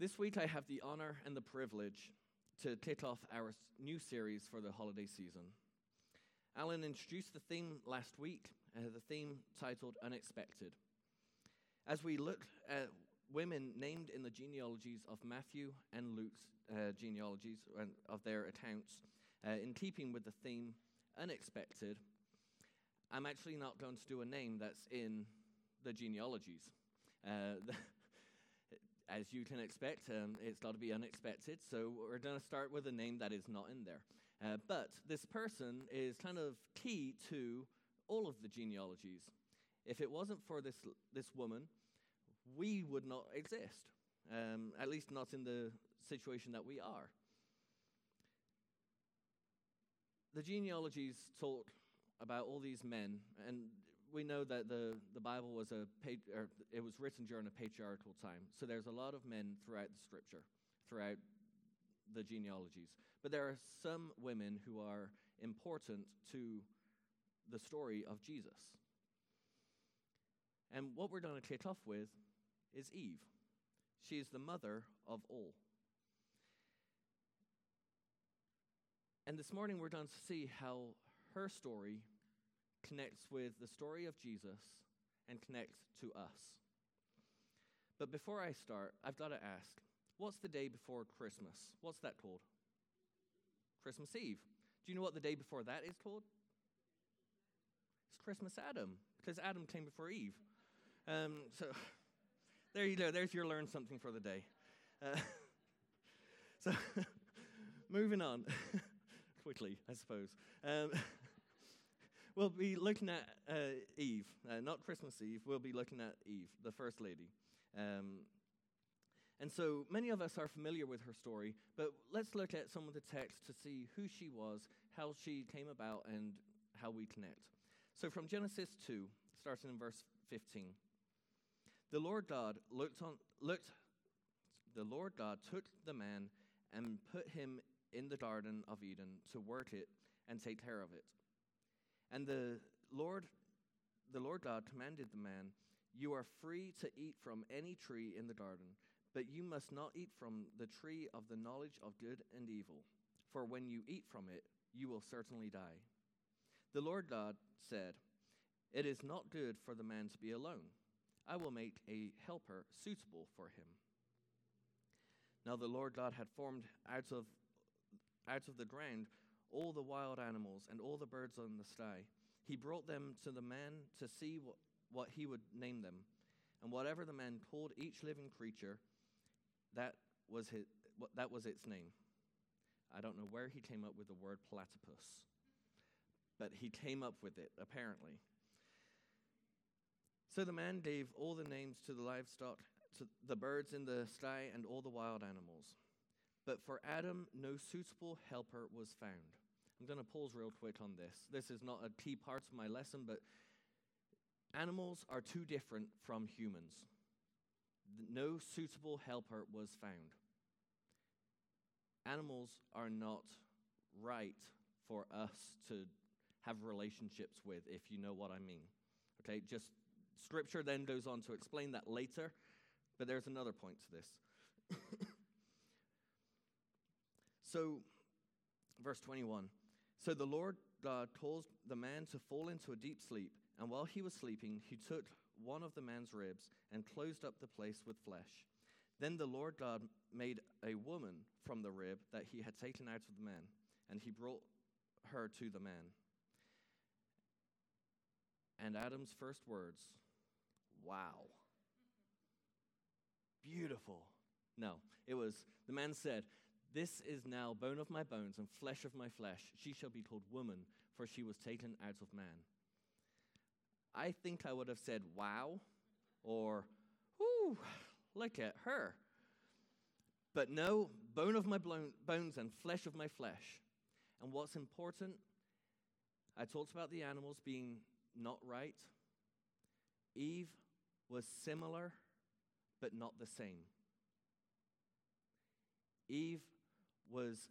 This week, I have the honor and the privilege to kick off our new series for the holiday season. Alan introduced the theme last week, uh, the theme titled Unexpected. As we look at women named in the genealogies of Matthew and Luke's uh, genealogies and of their accounts, uh, in keeping with the theme Unexpected, I'm actually not going to do a name that's in the genealogies. Uh, as you can expect, um, it's got to be unexpected. So we're going to start with a name that is not in there. Uh, but this person is kind of key to all of the genealogies. If it wasn't for this, this woman, we would not exist, um, at least not in the situation that we are. The genealogies talk about all these men, and we know that the, the Bible was a it was written during a patriarchal time. So there's a lot of men throughout the scripture, throughout the genealogies. But there are some women who are important to the story of Jesus. And what we're going to kick off with is Eve. She is the mother of all. And this morning we're going to see how her story connects with the story of Jesus and connects to us. But before I start, I've got to ask what's the day before Christmas? What's that called? Christmas Eve. Do you know what the day before that is called? It's Christmas Adam, because Adam came before Eve. Um, so there you go. There's your learn something for the day. Uh, so moving on quickly, I suppose. Um, we'll be looking at uh, Eve, uh, not Christmas Eve. We'll be looking at Eve, the first lady. Um, and so many of us are familiar with her story, but let's look at some of the text to see who she was, how she came about, and how we connect. So from Genesis 2, starting in verse 15. The Lord God looked on looked the Lord God took the man and put him in the garden of Eden to work it and take care of it. And the Lord, the Lord God commanded the man, You are free to eat from any tree in the garden, but you must not eat from the tree of the knowledge of good and evil, for when you eat from it, you will certainly die. The Lord God said, It is not good for the man to be alone. I will make a helper suitable for him. Now the Lord God had formed out of, out of the ground all the wild animals and all the birds on the sky. He brought them to the man to see what, what he would name them. And whatever the man called each living creature, that was, his, that was its name. I don't know where he came up with the word platypus, but he came up with it, apparently. So the man gave all the names to the livestock, to the birds in the sky, and all the wild animals. But for Adam, no suitable helper was found. I'm going to pause real quick on this. This is not a key part of my lesson, but animals are too different from humans. No suitable helper was found. Animals are not right for us to have relationships with, if you know what I mean. Okay, just scripture then goes on to explain that later, but there's another point to this. so, verse 21 so the Lord God caused the man to fall into a deep sleep, and while he was sleeping, he took one of the man's ribs and closed up the place with flesh. Then the Lord God made a woman from the rib that he had taken out of the man, and he brought her to the man. And Adam's first words, Wow. Beautiful. No, it was, the man said, this is now bone of my bones and flesh of my flesh. She shall be called woman, for she was taken out of man. I think I would have said, wow, or, whoo, look at her. But no, bone of my bones and flesh of my flesh. And what's important, I talked about the animals being not right. Eve was similar, but not the same. Eve was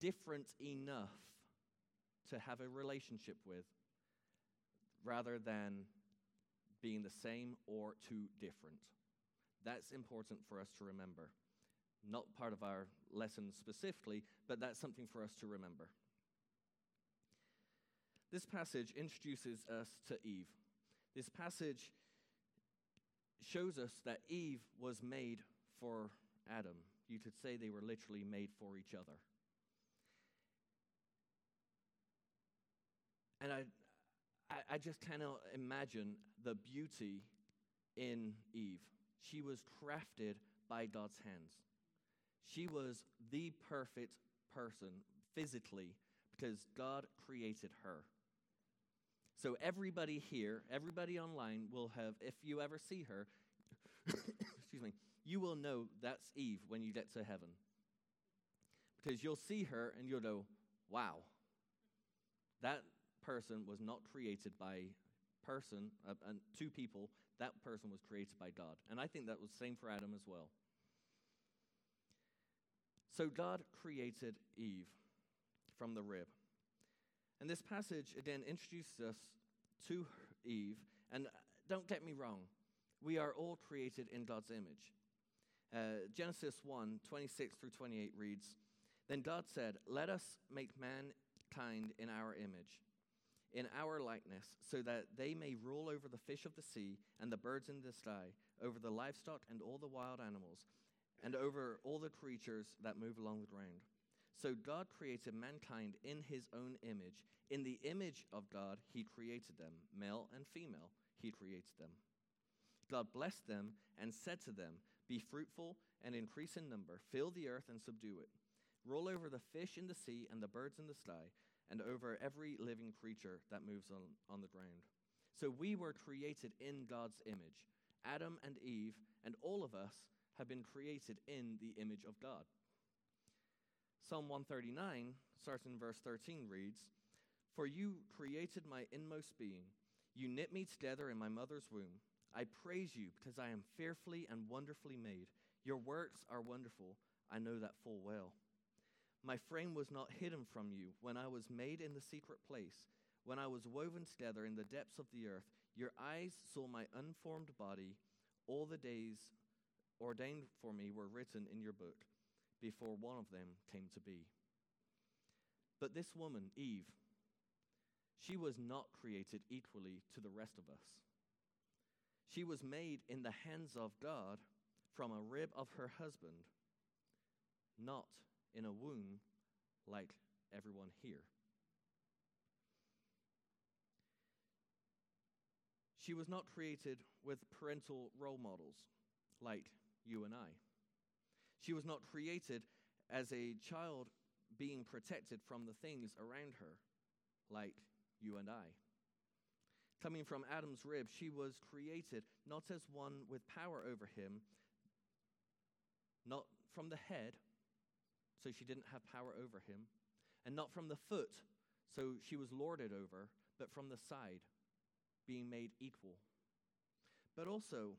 different enough to have a relationship with rather than being the same or too different. That's important for us to remember. not part of our lesson specifically, but that's something for us to remember. This passage introduces us to Eve. This passage shows us that Eve was made for Adam. You could say they were literally made for each other. And I, I, I just cannot imagine the beauty in Eve. She was crafted by God's hands. She was the perfect person physically because God created her. So, everybody here, everybody online will have, if you ever see her, excuse me, you will know that's Eve when you get to heaven. Because you'll see her and you'll go, wow, that person was not created by person, uh, and two people, that person was created by God. And I think that was the same for Adam as well. So God created Eve from the rib. And this passage, again, introduces us to Eve. And don't get me wrong, we are all created in God's image. Uh, Genesis 1 26 through 28 reads Then God said, Let us make mankind in our image, in our likeness, so that they may rule over the fish of the sea and the birds in the sky, over the livestock and all the wild animals, and over all the creatures that move along the ground. So God created mankind in his own image. In the image of God, he created them, male and female, he created them. God blessed them and said to them, Be fruitful and increase in number, fill the earth and subdue it. Roll over the fish in the sea and the birds in the sky, and over every living creature that moves on, on the ground. So we were created in God's image. Adam and Eve, and all of us, have been created in the image of God. Psalm 139, starting in verse 13, reads For you created my inmost being. You knit me together in my mother's womb. I praise you because I am fearfully and wonderfully made. Your works are wonderful. I know that full well. My frame was not hidden from you when I was made in the secret place, when I was woven together in the depths of the earth. Your eyes saw my unformed body. All the days ordained for me were written in your book before one of them came to be. But this woman, Eve, she was not created equally to the rest of us. She was made in the hands of God from a rib of her husband, not in a womb like everyone here. She was not created with parental role models like you and I. She was not created as a child being protected from the things around her like you and I. Coming from Adam's rib, she was created not as one with power over him, not from the head, so she didn't have power over him, and not from the foot, so she was lorded over, but from the side, being made equal. But also,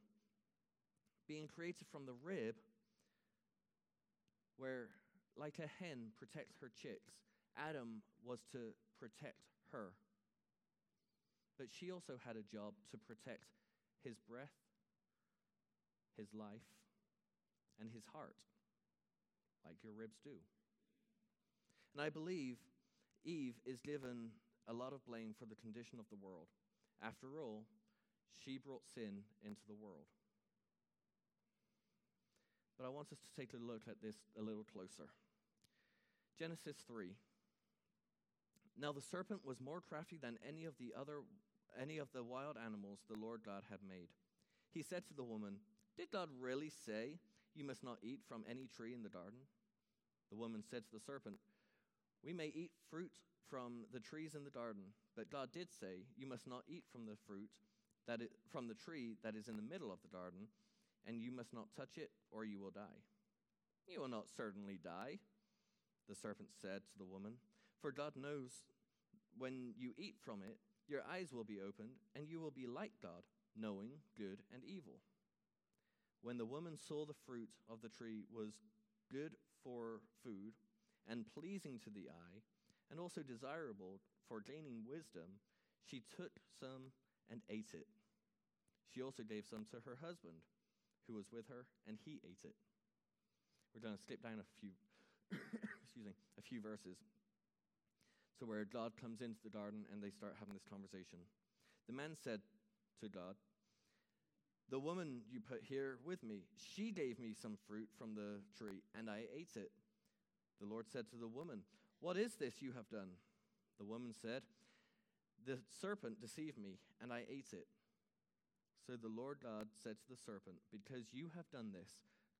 being created from the rib, where, like a hen protects her chicks, Adam was to protect her. But she also had a job to protect his breath, his life, and his heart, like your ribs do. And I believe Eve is given a lot of blame for the condition of the world. After all, she brought sin into the world. But I want us to take a look at this a little closer. Genesis 3. Now the serpent was more crafty than any of the other any of the wild animals the Lord God had made. He said to the woman, Did God really say you must not eat from any tree in the garden? The woman said to the serpent, We may eat fruit from the trees in the garden, but God did say, You must not eat from the fruit that it, from the tree that is in the middle of the garden, and you must not touch it, or you will die. You will not certainly die, the serpent said to the woman, for God knows when you eat from it, your eyes will be opened, and you will be like God, knowing good and evil. When the woman saw the fruit of the tree was good for food, and pleasing to the eye, and also desirable for gaining wisdom, she took some and ate it. She also gave some to her husband, who was with her, and he ate it. We're going to skip down a few, excuse me, a few verses. So where God comes into the garden and they start having this conversation. The man said to God, The woman you put here with me, she gave me some fruit from the tree, and I ate it. The Lord said to the woman, What is this you have done? The woman said, The serpent deceived me, and I ate it. So the Lord God said to the serpent, Because you have done this,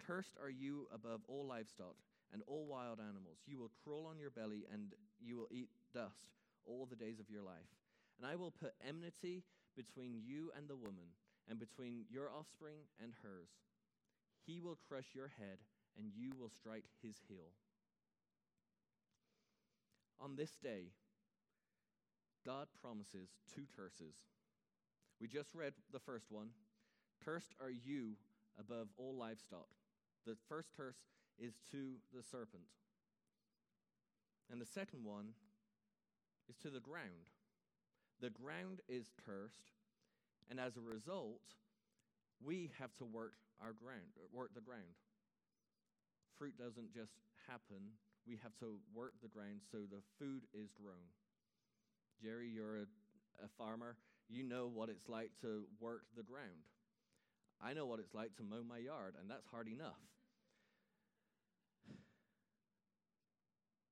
cursed are you above all livestock and all wild animals. You will crawl on your belly, and you will eat dust all the days of your life. And I will put enmity between you and the woman, and between your offspring and hers. He will crush your head, and you will strike his heel. On this day, God promises two curses. We just read the first one Cursed are you above all livestock. The first curse is to the serpent. And the second one is to the ground. The ground is cursed, and as a result, we have to work our ground, work the ground. Fruit doesn't just happen we have to work the ground so the food is grown. Jerry, you're a, a farmer. You know what it's like to work the ground. I know what it's like to mow my yard, and that's hard enough.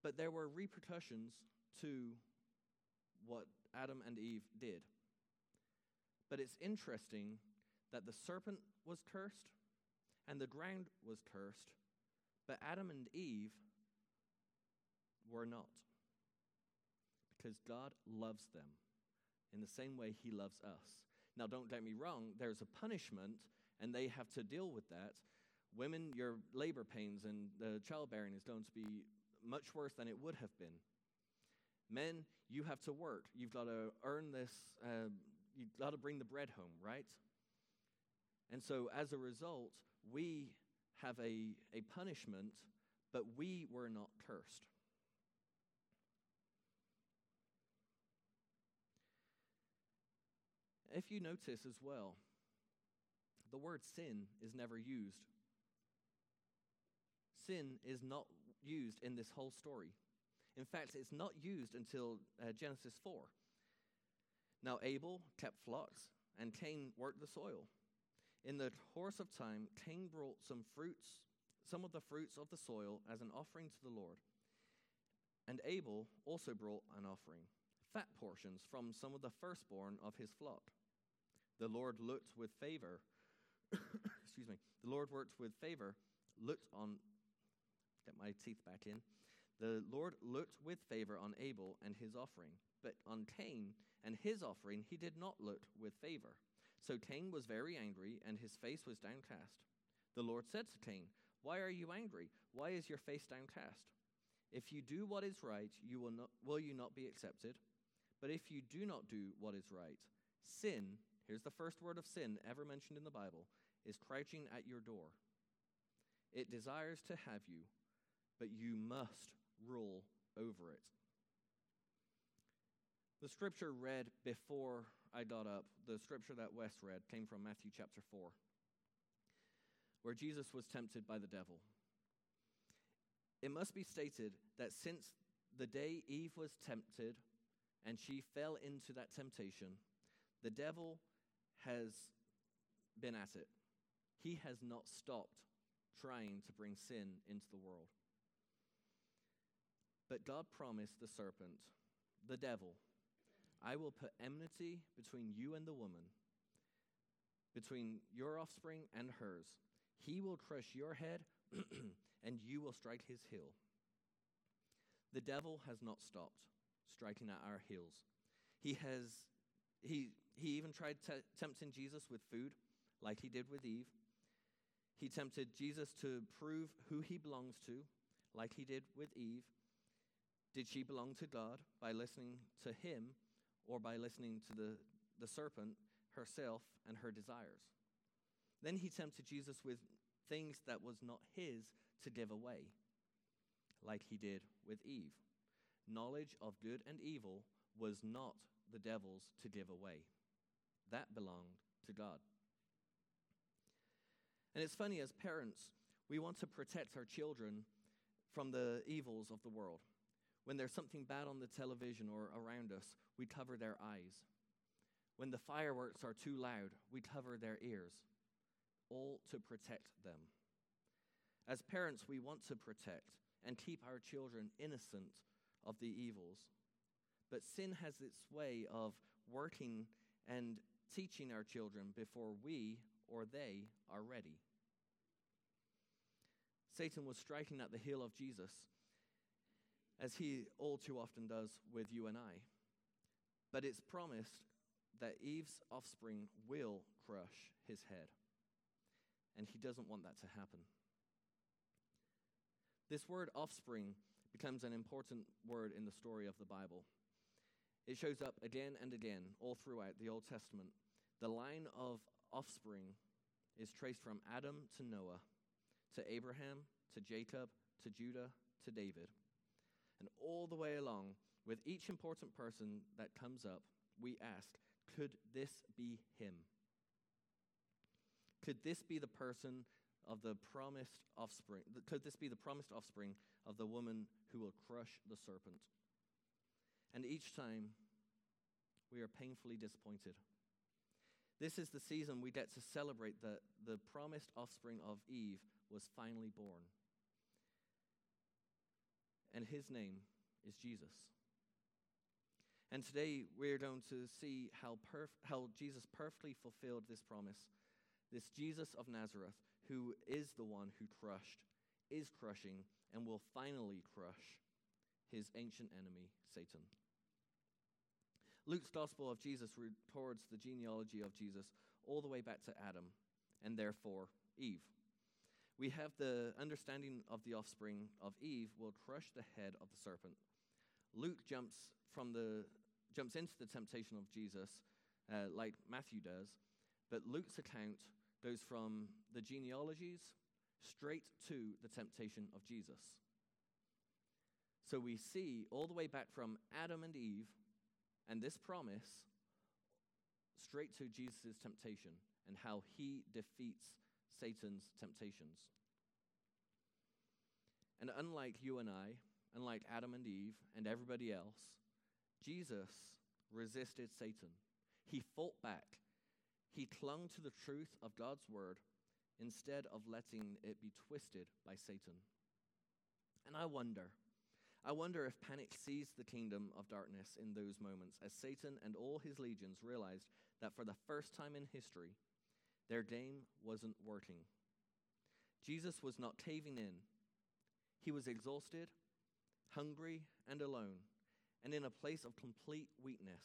But there were repercussions to what Adam and Eve did. But it's interesting that the serpent was cursed and the ground was cursed, but Adam and Eve were not. Because God loves them in the same way He loves us. Now, don't get me wrong, there's a punishment, and they have to deal with that. Women, your labor pains and the childbearing is going to be much worse than it would have been. Men, you have to work. You've got to earn this, uh, you've got to bring the bread home, right? And so, as a result, we have a, a punishment, but we were not cursed. If you notice as well, the word sin is never used. Sin is not used in this whole story. In fact, it's not used until uh, Genesis 4. Now, Abel kept flocks, and Cain worked the soil. In the course of time, Cain brought some fruits, some of the fruits of the soil, as an offering to the Lord. And Abel also brought an offering, fat portions from some of the firstborn of his flock. The Lord looked with favor, excuse me, the Lord worked with favor, looked on, get my teeth back in. The Lord looked with favor on Abel and his offering, but on Cain and his offering he did not look with favor. So Cain was very angry, and his face was downcast. The Lord said to Cain, Why are you angry? Why is your face downcast? If you do what is right, you will, not, will you not be accepted? But if you do not do what is right, sin Here's the first word of sin ever mentioned in the Bible is crouching at your door. It desires to have you, but you must rule over it. The scripture read before I got up, the scripture that Wes read, came from Matthew chapter 4, where Jesus was tempted by the devil. It must be stated that since the day Eve was tempted and she fell into that temptation, the devil has been at it. He has not stopped trying to bring sin into the world. But God promised the serpent, the devil, I will put enmity between you and the woman, between your offspring and hers. He will crush your head, and you will strike his heel. The devil has not stopped striking at our heels. He has he he even tried t- tempting Jesus with food, like he did with Eve. He tempted Jesus to prove who he belongs to, like he did with Eve. Did she belong to God by listening to him or by listening to the, the serpent herself and her desires? Then he tempted Jesus with things that was not his to give away, like he did with Eve. Knowledge of good and evil was not the devil's to give away. That belonged to God. And it's funny, as parents, We want to protect our children from the evils of the world. When there's something bad on the television or around us, we cover their eyes. When the fireworks are too loud, we cover their ears, all to protect them. As parents, we want to protect and keep our children innocent of the evils. But sin has its way of working and teaching our children before we or they are ready. Satan was striking at the heel of Jesus, as he all too often does with you and I. But it's promised that Eve's offspring will crush his head. And he doesn't want that to happen. This word offspring becomes an important word in the story of the Bible. It shows up again and again all throughout the Old Testament. The line of offspring is traced from Adam to Noah, to Abraham, to Jacob, to Judah, to David. And all the way along, with each important person that comes up, we ask, could this be him? Could this be the person of the promised offspring? Could this be the promised offspring of the woman who will crush the serpent? And each time, we are painfully disappointed. This is the season we get to celebrate that the promised offspring of Eve was finally born. And his name is Jesus. And today we're going to see how, perf- how Jesus perfectly fulfilled this promise. This Jesus of Nazareth, who is the one who crushed, is crushing, and will finally crush his ancient enemy, Satan. Luke's Gospel of Jesus records the genealogy of Jesus all the way back to Adam, and therefore Eve. We have the understanding of the offspring of Eve will crush the head of the serpent. Luke jumps from the jumps into the temptation of Jesus, uh, like Matthew does, but Luke's account goes from the genealogies straight to the temptation of Jesus. So we see all the way back from Adam and Eve and this promise straight to Jesus' temptation and how he defeats Satan's temptations. And unlike you and I, unlike Adam and Eve and everybody else, Jesus resisted Satan. He fought back. He clung to the truth of God's word instead of letting it be twisted by Satan. And I wonder, I wonder if panic seized the kingdom of darkness in those moments as Satan and all his legions realized that for the first time in history, their game wasn't working. Jesus was not caving in. He was exhausted, hungry, and alone, and in a place of complete weakness.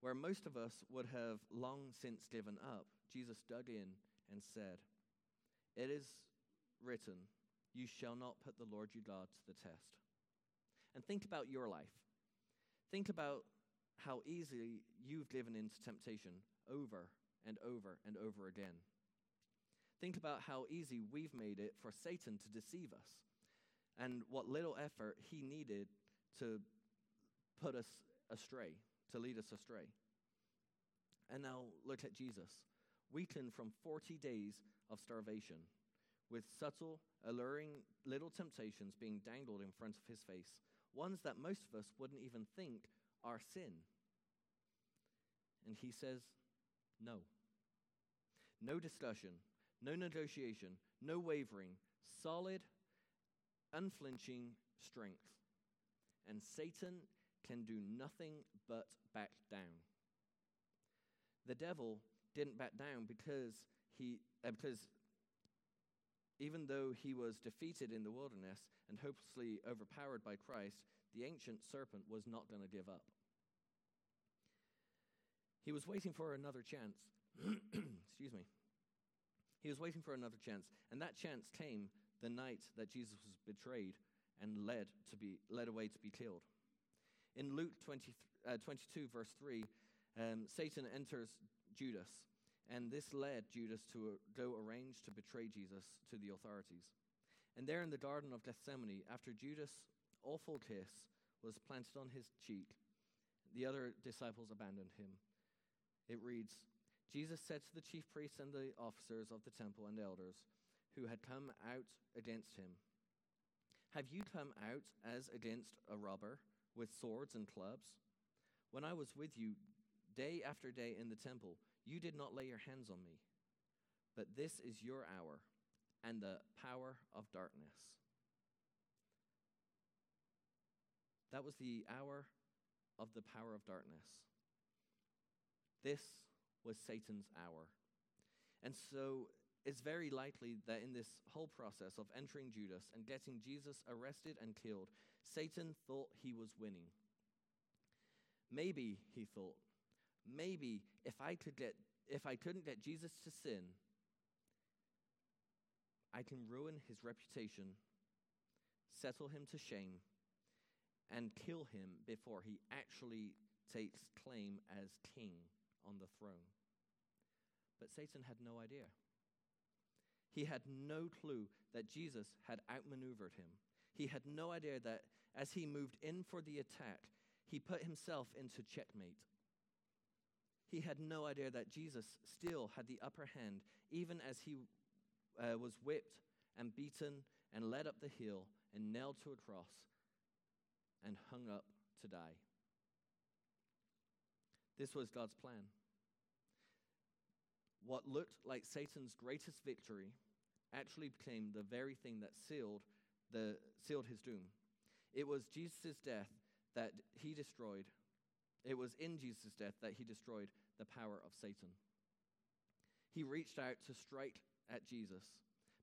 Where most of us would have long since given up, Jesus dug in and said, It is written, you shall not put the Lord your God to the test. And think about your life. Think about how easily you've given in to temptation over and over and over again. Think about how easy we've made it for Satan to deceive us and what little effort he needed to put us astray, to lead us astray. And now look at Jesus, weakened from 40 days of starvation with subtle, alluring little temptations being dangled in front of his face, ones that most of us wouldn't even think are sin. And he says, no. No discussion, no negotiation, no wavering, solid, unflinching strength. And Satan can do nothing but back down. The devil didn't back down because he uh, because even though he was defeated in the wilderness and hopelessly overpowered by Christ, the ancient serpent was not going to give up. He was waiting for another chance. Excuse me. He was waiting for another chance, and that chance came the night that Jesus was betrayed and led to be led away to be killed. In Luke 20, uh, 22, verse 3, um, Satan enters Judas and this led Judas to uh, go arrange to betray Jesus to the authorities. And there in the Garden of Gethsemane, after Judas' awful kiss was planted on his cheek, the other disciples abandoned him. It reads Jesus said to the chief priests and the officers of the temple and elders, who had come out against him. Have you come out as against a robber with swords and clubs? When I was with you day after day in the temple, you did not lay your hands on me. But this is your hour and the power of darkness. That was the hour of the power of darkness. This was Satan's hour. And so it's very likely that in this whole process of entering Judas and getting Jesus arrested and killed, Satan thought he was winning. Maybe, he thought, maybe if I could get if I couldn't get Jesus to sin, I can ruin his reputation, settle him to shame, and kill him before he actually takes claim as king on the throne. But Satan had no idea. He had no clue that Jesus had outmaneuvered him. He had no idea that as he moved in for the attack, he put himself into checkmate. He had no idea that Jesus still had the upper hand, even as he uh, was whipped and beaten and led up the hill and nailed to a cross and hung up to die. This was God's plan. What looked like Satan's greatest victory actually became the very thing that sealed, the, sealed his doom. It was Jesus' death that he destroyed. It was in Jesus' death that he destroyed the power of Satan. He reached out to strike at Jesus,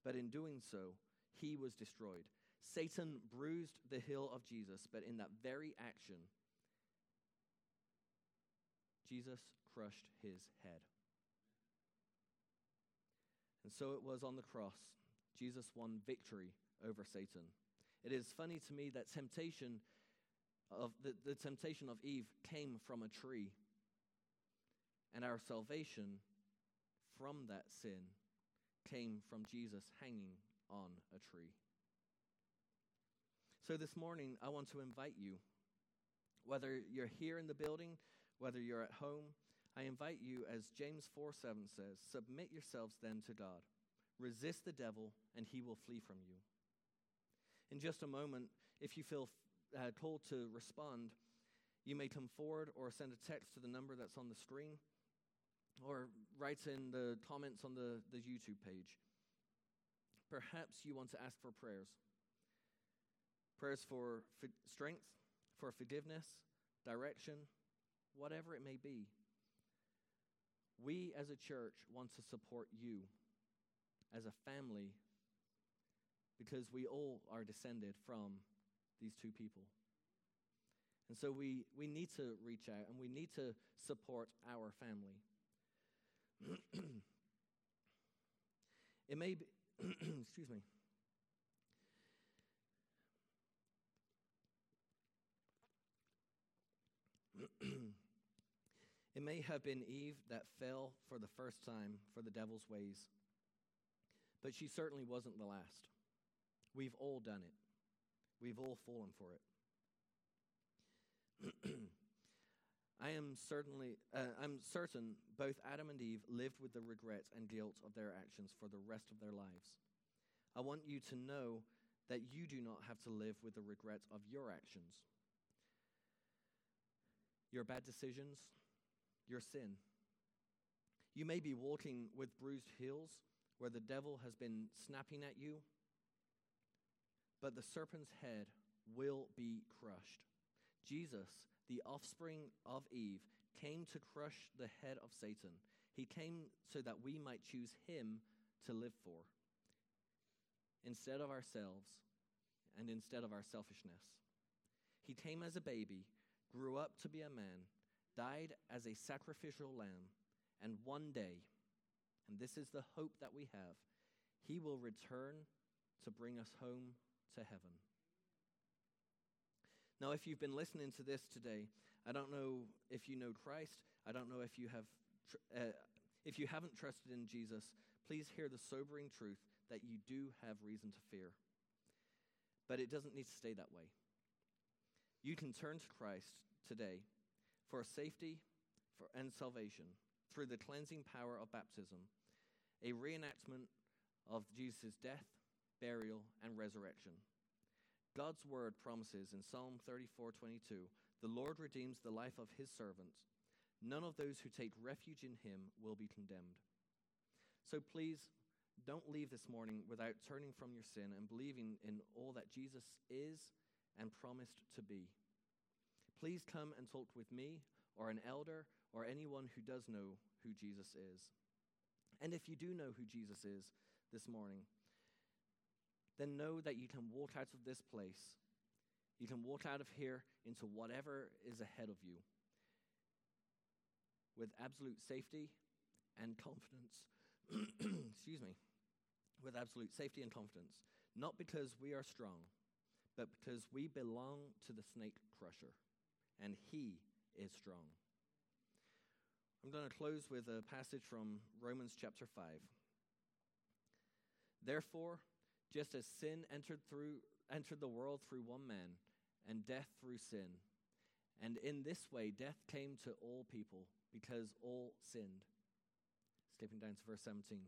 but in doing so, he was destroyed. Satan bruised the heel of Jesus, but in that very action, Jesus crushed his head. And so it was on the cross. Jesus won victory over Satan. It is funny to me that temptation of the, the temptation of Eve came from a tree. And our salvation from that sin came from Jesus hanging on a tree. So this morning, I want to invite you, whether you're here in the building, whether you're at home, I invite you, as James 4 7 says, submit yourselves then to God. Resist the devil, and he will flee from you. In just a moment, if you feel uh, to respond, you may come forward or send a text to the number that's on the screen or write in the comments on the, the YouTube page. Perhaps you want to ask for prayers prayers for strength, for forgiveness, direction, whatever it may be. We as a church want to support you as a family because we all are descended from these two people. And so we, we need to reach out and we need to support our family. it may be, excuse me. It may have been Eve that fell for the first time for the devil's ways, but she certainly wasn't the last. We've all done it, we've all fallen for it. I am certainly, uh, I'm certain both Adam and Eve lived with the regret and guilt of their actions for the rest of their lives. I want you to know that you do not have to live with the regret of your actions. Your bad decisions, your sin. You may be walking with bruised heels where the devil has been snapping at you, but the serpent's head will be crushed. Jesus, the offspring of Eve, came to crush the head of Satan. He came so that we might choose him to live for instead of ourselves and instead of our selfishness. He came as a baby, grew up to be a man, died as a sacrificial lamb, and one day, and this is the hope that we have, he will return to bring us home to heaven. Now, if you've been listening to this today, I don't know if you know Christ. I don't know if you have, tr- uh, if you haven't trusted in Jesus. Please hear the sobering truth that you do have reason to fear. But it doesn't need to stay that way. You can turn to Christ today for safety for, and salvation through the cleansing power of baptism, a reenactment of Jesus' death, burial, and resurrection. God's word promises in Psalm 34:22, "The Lord redeems the life of his servants. None of those who take refuge in him will be condemned." So please don't leave this morning without turning from your sin and believing in all that Jesus is and promised to be. Please come and talk with me or an elder or anyone who does know who Jesus is. And if you do know who Jesus is this morning, then know that you can walk out of this place. You can walk out of here into whatever is ahead of you with absolute safety and confidence. Excuse me. With absolute safety and confidence. Not because we are strong, but because we belong to the snake crusher, and he is strong. I'm going to close with a passage from Romans chapter 5. Therefore, just as sin entered through entered the world through one man, and death through sin, and in this way death came to all people because all sinned. Skipping down to verse 17.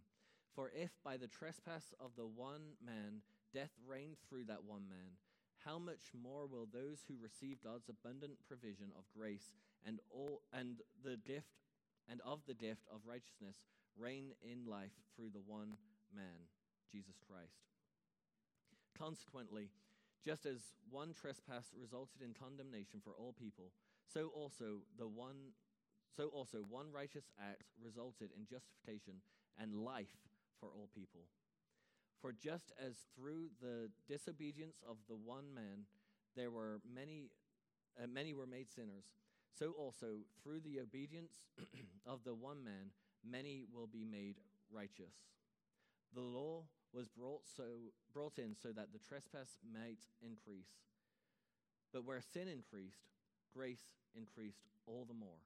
For if by the trespass of the one man death reigned through that one man, how much more will those who receive God's abundant provision of grace and all and the gift and of the gift of righteousness reign in life through the one man, Jesus Christ. Consequently, just as one trespass resulted in condemnation for all people, so also the one so also one righteous act resulted in justification and life for all people. For just as through the disobedience of the one man there were many uh, many were made sinners, so also through the obedience of the one man many will be made righteous. The law was brought so brought in so that the trespass might increase. But where sin increased, grace increased all the more.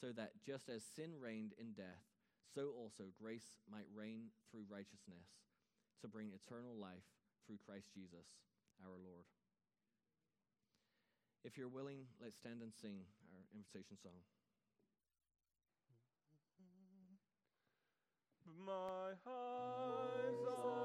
So that just as sin reigned in death, so also grace might reign through righteousness to bring eternal life through Christ Jesus our Lord. If you're willing, let's stand and sing our invitation song. My eyes are